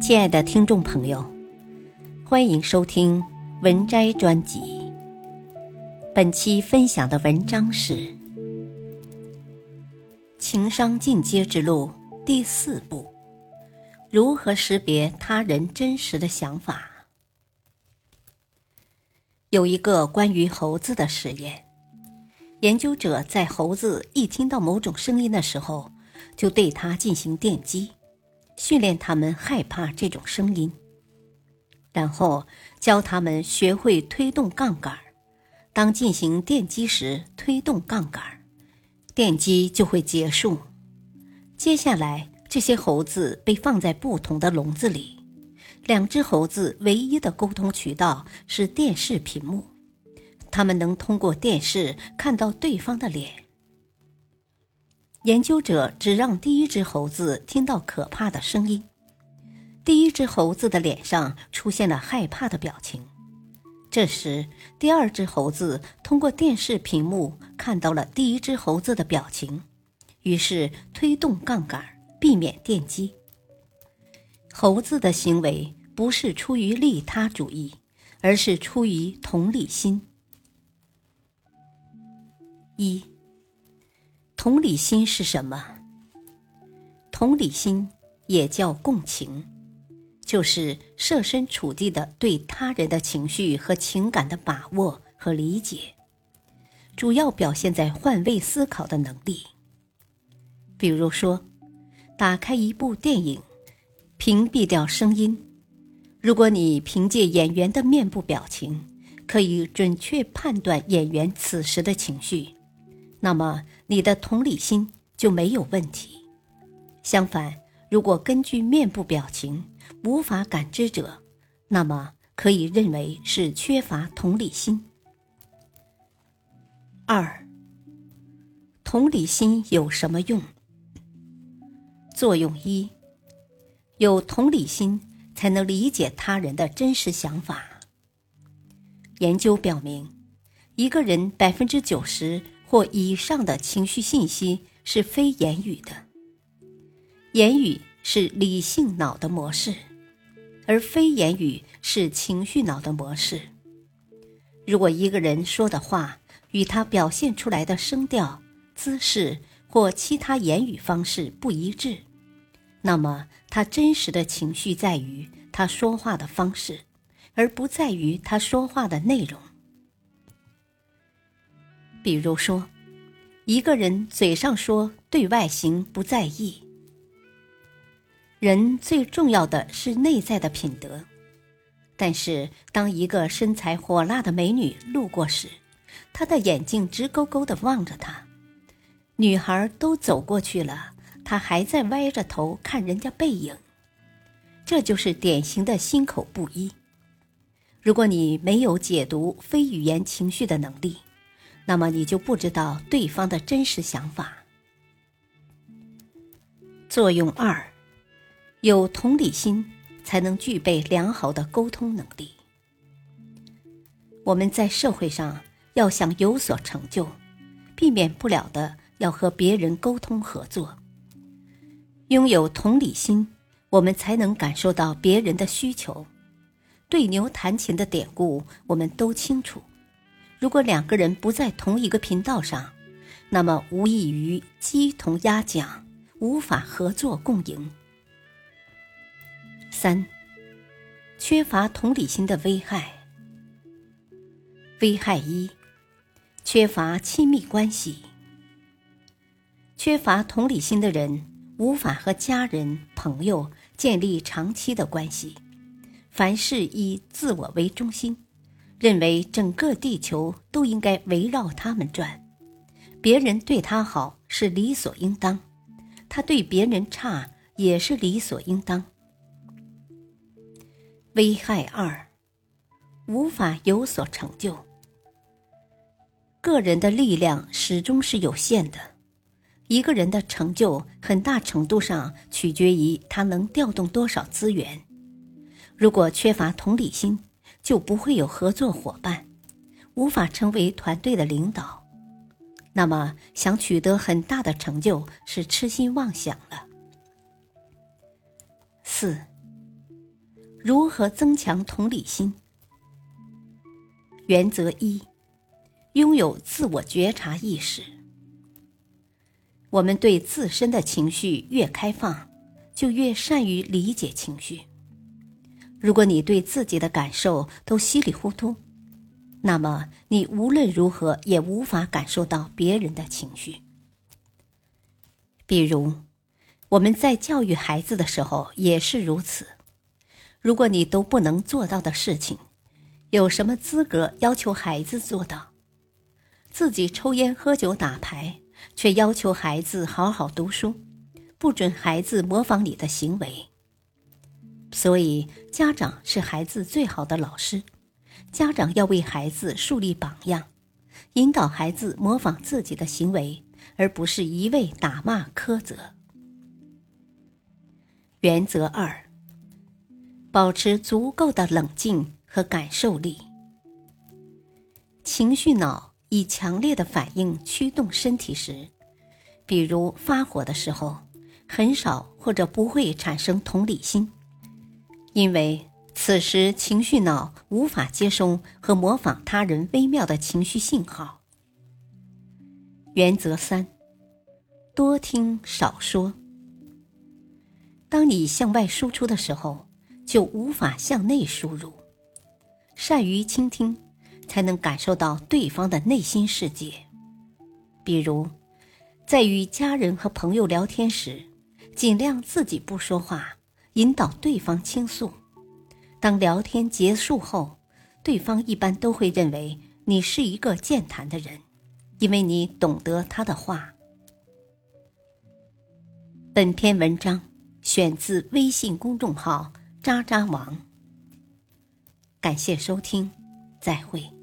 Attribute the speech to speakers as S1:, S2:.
S1: 亲爱的听众朋友，欢迎收听文摘专辑。本期分享的文章是《情商进阶之路》第四步：如何识别他人真实的想法。有一个关于猴子的实验，研究者在猴子一听到某种声音的时候，就对它进行电击。训练他们害怕这种声音，然后教他们学会推动杠杆。当进行电击时，推动杠杆，电击就会结束。接下来，这些猴子被放在不同的笼子里。两只猴子唯一的沟通渠道是电视屏幕，他们能通过电视看到对方的脸。研究者只让第一只猴子听到可怕的声音，第一只猴子的脸上出现了害怕的表情。这时，第二只猴子通过电视屏幕看到了第一只猴子的表情，于是推动杠杆，避免电击。猴子的行为不是出于利他主义，而是出于同理心。一。同理心是什么？同理心也叫共情，就是设身处地的对他人的情绪和情感的把握和理解，主要表现在换位思考的能力。比如说，打开一部电影，屏蔽掉声音，如果你凭借演员的面部表情，可以准确判断演员此时的情绪。那么你的同理心就没有问题。相反，如果根据面部表情无法感知者，那么可以认为是缺乏同理心。二，同理心有什么用？作用一：有同理心才能理解他人的真实想法。研究表明，一个人百分之九十。或以上的情绪信息是非言语的，言语是理性脑的模式，而非言语是情绪脑的模式。如果一个人说的话与他表现出来的声调、姿势或其他言语方式不一致，那么他真实的情绪在于他说话的方式，而不在于他说话的内容。比如说，一个人嘴上说对外形不在意，人最重要的是内在的品德。但是，当一个身材火辣的美女路过时，他的眼睛直勾勾的望着她，女孩都走过去了，他还在歪着头看人家背影，这就是典型的心口不一。如果你没有解读非语言情绪的能力，那么你就不知道对方的真实想法。作用二，有同理心才能具备良好的沟通能力。我们在社会上要想有所成就，避免不了的要和别人沟通合作。拥有同理心，我们才能感受到别人的需求。对牛弹琴的典故，我们都清楚。如果两个人不在同一个频道上，那么无异于鸡同鸭讲，无法合作共赢。三、缺乏同理心的危害。危害一：缺乏亲密关系。缺乏同理心的人无法和家人、朋友建立长期的关系，凡事以自我为中心。认为整个地球都应该围绕他们转，别人对他好是理所应当，他对别人差也是理所应当。危害二，无法有所成就。个人的力量始终是有限的，一个人的成就很大程度上取决于他能调动多少资源。如果缺乏同理心，就不会有合作伙伴，无法成为团队的领导，那么想取得很大的成就是痴心妄想了。四，如何增强同理心？原则一：拥有自我觉察意识。我们对自身的情绪越开放，就越善于理解情绪。如果你对自己的感受都稀里糊涂，那么你无论如何也无法感受到别人的情绪。比如，我们在教育孩子的时候也是如此。如果你都不能做到的事情，有什么资格要求孩子做到？自己抽烟喝酒打牌，却要求孩子好好读书，不准孩子模仿你的行为。所以，家长是孩子最好的老师。家长要为孩子树立榜样，引导孩子模仿自己的行为，而不是一味打骂苛责。原则二。保持足够的冷静和感受力。情绪脑以强烈的反应驱动身体时，比如发火的时候，很少或者不会产生同理心，因为此时情绪脑无法接收和模仿他人微妙的情绪信号。原则三：多听少说。当你向外输出的时候。就无法向内输入。善于倾听，才能感受到对方的内心世界。比如，在与家人和朋友聊天时，尽量自己不说话，引导对方倾诉。当聊天结束后，对方一般都会认为你是一个健谈的人，因为你懂得他的话。本篇文章选自微信公众号。渣渣王，感谢收听，再会。